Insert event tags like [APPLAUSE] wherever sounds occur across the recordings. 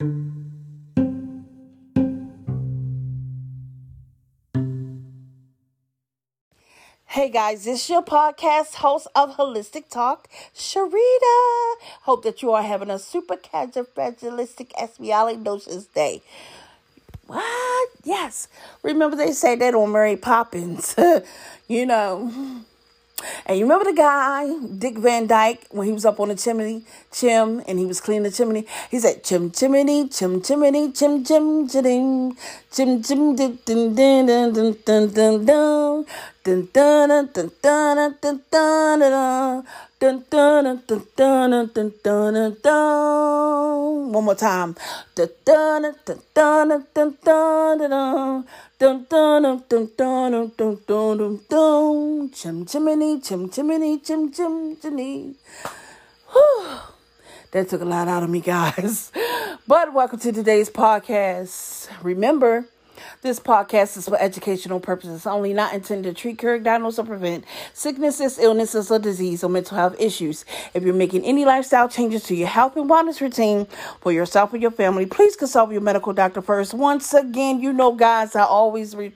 Hey guys, this is your podcast host of Holistic Talk, Sharita. Hope that you are having a super califragilistic espialidocious day. What? Yes. Remember they say that on Mary Poppins. [LAUGHS] you know. And you remember the guy, Dick Van Dyke, when he was up on the chimney, chim, and he was cleaning the chimney? He said, chim chimney, chim chimney, chim chim chim chim chim dun dun dun dun dun dun dun dun dun dun Dun, dun, dun, dun, dun, dun, dun, dun, dun. One more time. Dun, dun, dun, dun, dun, dun, dun, dun, dun, dun, dun, dun, dun, dun. Chim chimney, chim chimney, chim chim chimney. That took a lot out of me, guys. But welcome to today's podcast. Remember, this podcast is for educational purposes only, not intended to treat, cure, diagnose, or prevent sicknesses, illnesses, or disease or mental health issues. If you're making any lifestyle changes to your health and wellness routine for yourself or your family, please consult your medical doctor first. Once again, you know, guys, I always re-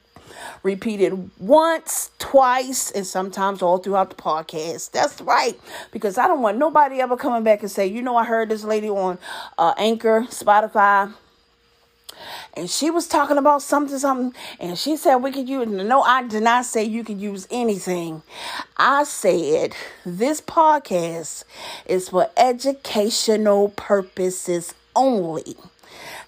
repeat it once, twice, and sometimes all throughout the podcast. That's right, because I don't want nobody ever coming back and say, you know, I heard this lady on uh, Anchor, Spotify and she was talking about something, something, and she said we could use. No, I did not say you could use anything. I said this podcast is for educational purposes only,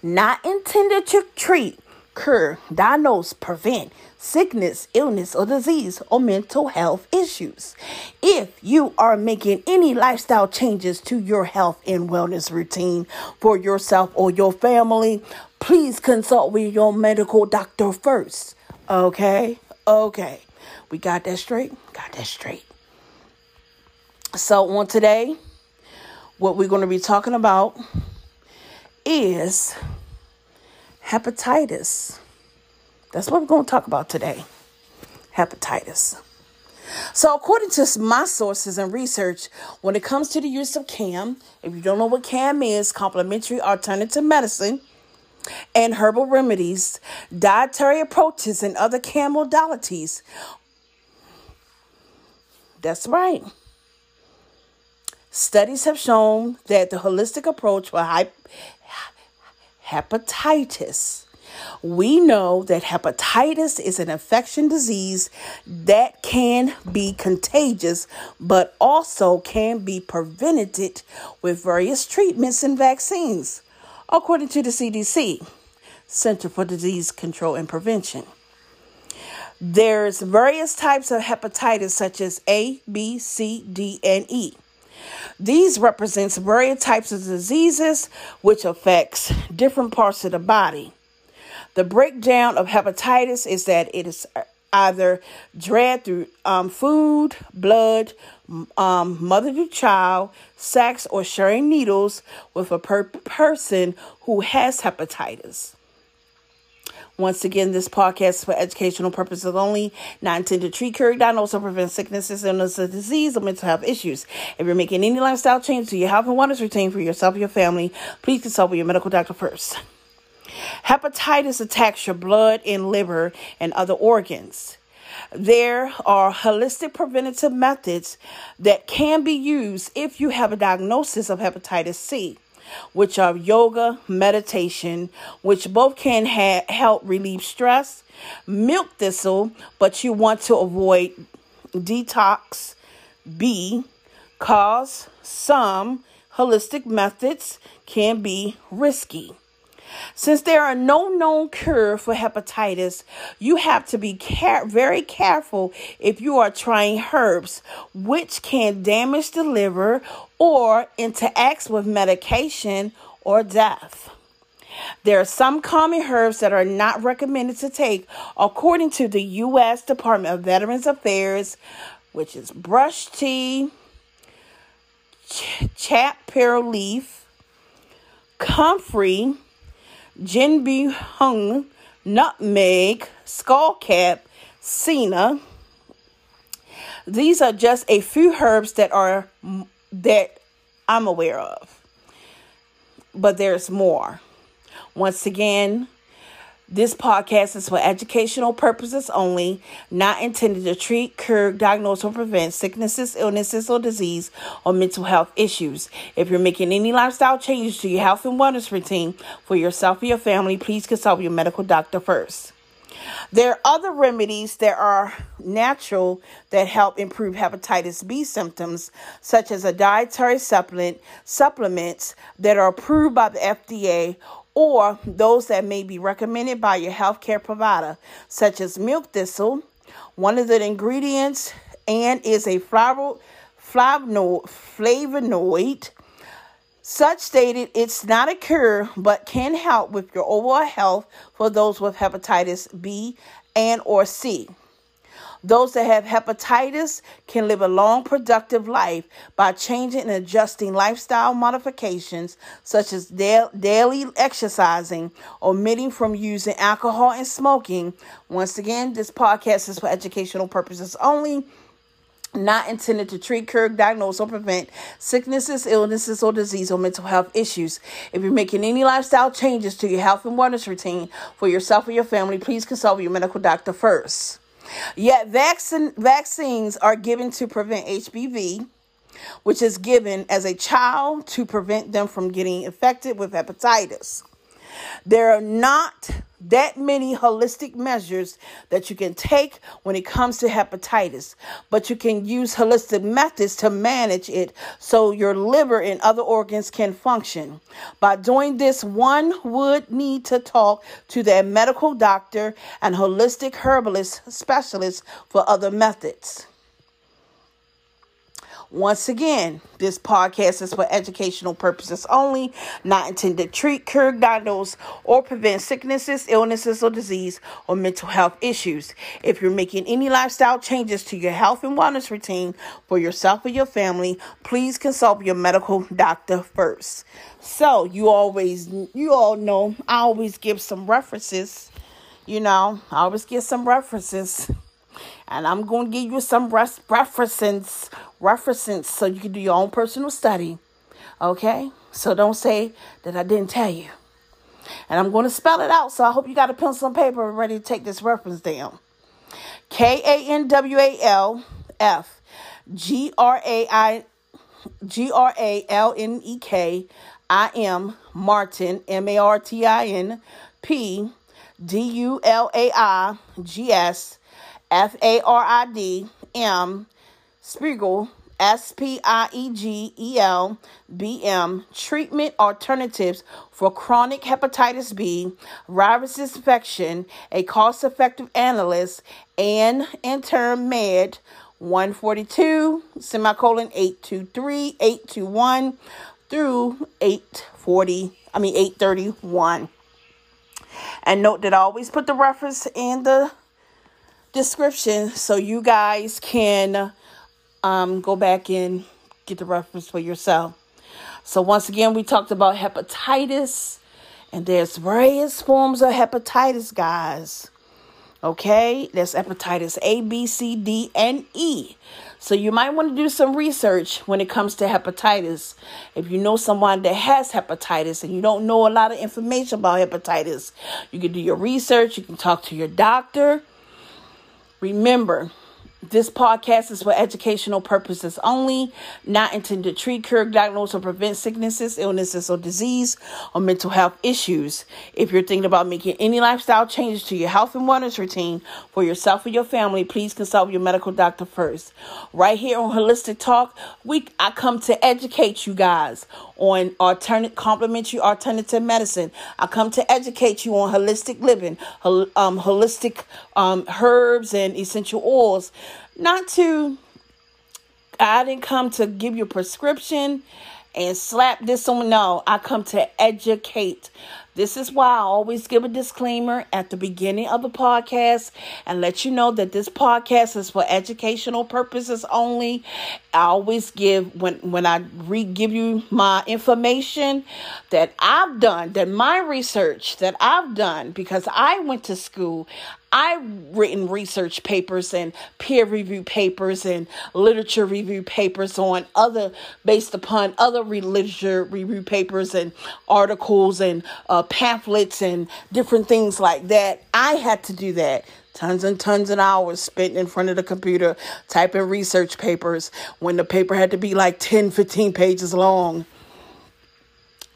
not intended to treat, cure, diagnose, prevent sickness, illness, or disease, or mental health issues. If you are making any lifestyle changes to your health and wellness routine for yourself or your family, please consult with your medical doctor first. Okay? Okay. We got that straight? Got that straight. So, on today, what we're going to be talking about is hepatitis. That's what we're going to talk about today hepatitis. So, according to my sources and research, when it comes to the use of CAM, if you don't know what CAM is, complementary alternative medicine and herbal remedies, dietary approaches, and other CAM modalities. That's right. Studies have shown that the holistic approach for hepatitis we know that hepatitis is an infection disease that can be contagious, but also can be prevented with various treatments and vaccines, according to the CDC, Center for Disease Control and Prevention. There's various types of hepatitis such as A, B, C, D, and E. These represents various types of diseases which affects different parts of the body. The breakdown of hepatitis is that it is either dread through um, food, blood, um, mother to child, sex, or sharing needles with a per- person who has hepatitis. Once again, this podcast is for educational purposes only, not intended to treat, cure, diagnose, or prevent sicknesses, illnesses, disease, or mental health issues. If you're making any lifestyle change to your health and wellness routine for yourself or your family, please consult with your medical doctor first. Hepatitis attacks your blood and liver and other organs. There are holistic preventative methods that can be used if you have a diagnosis of hepatitis C, which are yoga, meditation, which both can ha- help relieve stress, milk thistle, but you want to avoid detox, B, cause some holistic methods can be risky. Since there are no known cure for hepatitis, you have to be care- very careful if you are trying herbs, which can damage the liver or interacts with medication or death. There are some common herbs that are not recommended to take according to the U.S. Department of Veterans Affairs, which is brush tea, ch- chaparral leaf, comfrey, Jin Bu Huan, Nutmeg, Skullcap, Senna. These are just a few herbs that are that I'm aware of. But there's more. Once again, this podcast is for educational purposes only, not intended to treat, cure, diagnose, or prevent sicknesses, illnesses, or disease, or mental health issues. If you're making any lifestyle changes to your health and wellness routine for yourself or your family, please consult your medical doctor first. There are other remedies that are natural that help improve hepatitis B symptoms, such as a dietary supplement, supplements that are approved by the FDA or those that may be recommended by your healthcare provider, such as milk thistle. One of the ingredients and is a flavonoid. Such stated, it's not a cure, but can help with your overall health for those with hepatitis B and or C. Those that have hepatitis can live a long, productive life by changing and adjusting lifestyle modifications such as da- daily exercising, omitting from using alcohol and smoking. Once again, this podcast is for educational purposes only not intended to treat, cure, diagnose, or prevent sicknesses, illnesses, or disease or mental health issues. If you're making any lifestyle changes to your health and wellness routine for yourself or your family, please consult your medical doctor first. Yet vaccine, vaccines are given to prevent HBV, which is given as a child to prevent them from getting infected with hepatitis. There are not that many holistic measures that you can take when it comes to hepatitis, but you can use holistic methods to manage it so your liver and other organs can function. By doing this, one would need to talk to their medical doctor and holistic herbalist specialist for other methods. Once again, this podcast is for educational purposes only, not intended to treat, cure, diagnose, or prevent sicknesses, illnesses, or disease or mental health issues. If you're making any lifestyle changes to your health and wellness routine for yourself or your family, please consult your medical doctor first. So, you always, you all know, I always give some references. You know, I always give some references and I'm going to give you some references, references so you can do your own personal study. Okay? So don't say that I didn't tell you. And I'm going to spell it out, so I hope you got a pencil and paper ready to take this reference down. K A N W A L F G R A I G R A L N E K I M Martin M A R T I N P D U L A I G S F A R I D M Spiegel S P I E G E L B M treatment alternatives for chronic hepatitis B, virus infection, a cost effective analyst, Ann Intern Med 142 semicolon 823 821 through 840 I mean 831 and note that I always put the reference in the description so you guys can um, go back and get the reference for yourself. So, once again, we talked about hepatitis, and there's various forms of hepatitis, guys. Okay, there's hepatitis A, B, C, D, and E. So, you might want to do some research when it comes to hepatitis. If you know someone that has hepatitis and you don't know a lot of information about hepatitis, you can do your research, you can talk to your doctor Remember, this podcast is for educational purposes only, not intended to treat, cure, diagnose, or prevent sicknesses, illnesses, or disease or mental health issues. If you're thinking about making any lifestyle changes to your health and wellness routine for yourself or your family, please consult your medical doctor first. Right here on Holistic Talk, we I come to educate you guys on alternate complementary alternative medicine. I come to educate you on holistic living, hol- um, holistic um, herbs and essential oils. Not to, I didn't come to give you a prescription and slap this on. No, I come to educate. This is why I always give a disclaimer at the beginning of the podcast and let you know that this podcast is for educational purposes only. I always give when when I re give you my information that I've done, that my research that I've done because I went to school. I've written research papers and peer review papers and literature review papers on other, based upon other literature review papers and articles and uh, pamphlets and different things like that. I had to do that. Tons and tons of hours spent in front of the computer typing research papers when the paper had to be like 10, 15 pages long.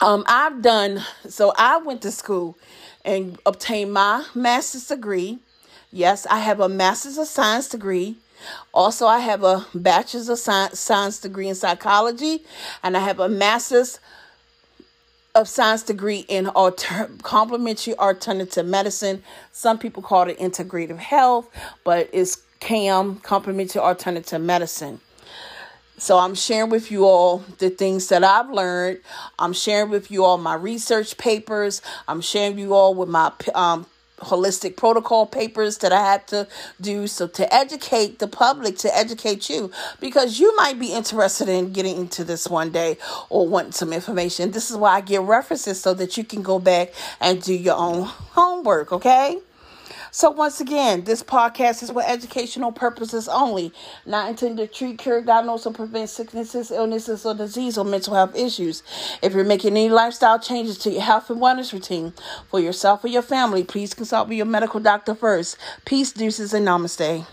Um, I've done, so I went to school and obtained my master's degree. Yes, I have a master's of science degree. Also, I have a bachelor's of science, science degree in psychology, and I have a master's of science degree in alter- complementary alternative medicine. Some people call it integrative health, but it's CAM, complementary alternative medicine. So I'm sharing with you all the things that I've learned. I'm sharing with you all my research papers. I'm sharing you all with my um, holistic protocol papers that I had to do. So to educate the public, to educate you, because you might be interested in getting into this one day or want some information. This is why I give references so that you can go back and do your own homework, okay? So, once again, this podcast is for educational purposes only, not intended to treat, cure, diagnose, or prevent sicknesses, illnesses, or disease or mental health issues. If you're making any lifestyle changes to your health and wellness routine for yourself or your family, please consult with your medical doctor first. Peace, deuces, and namaste.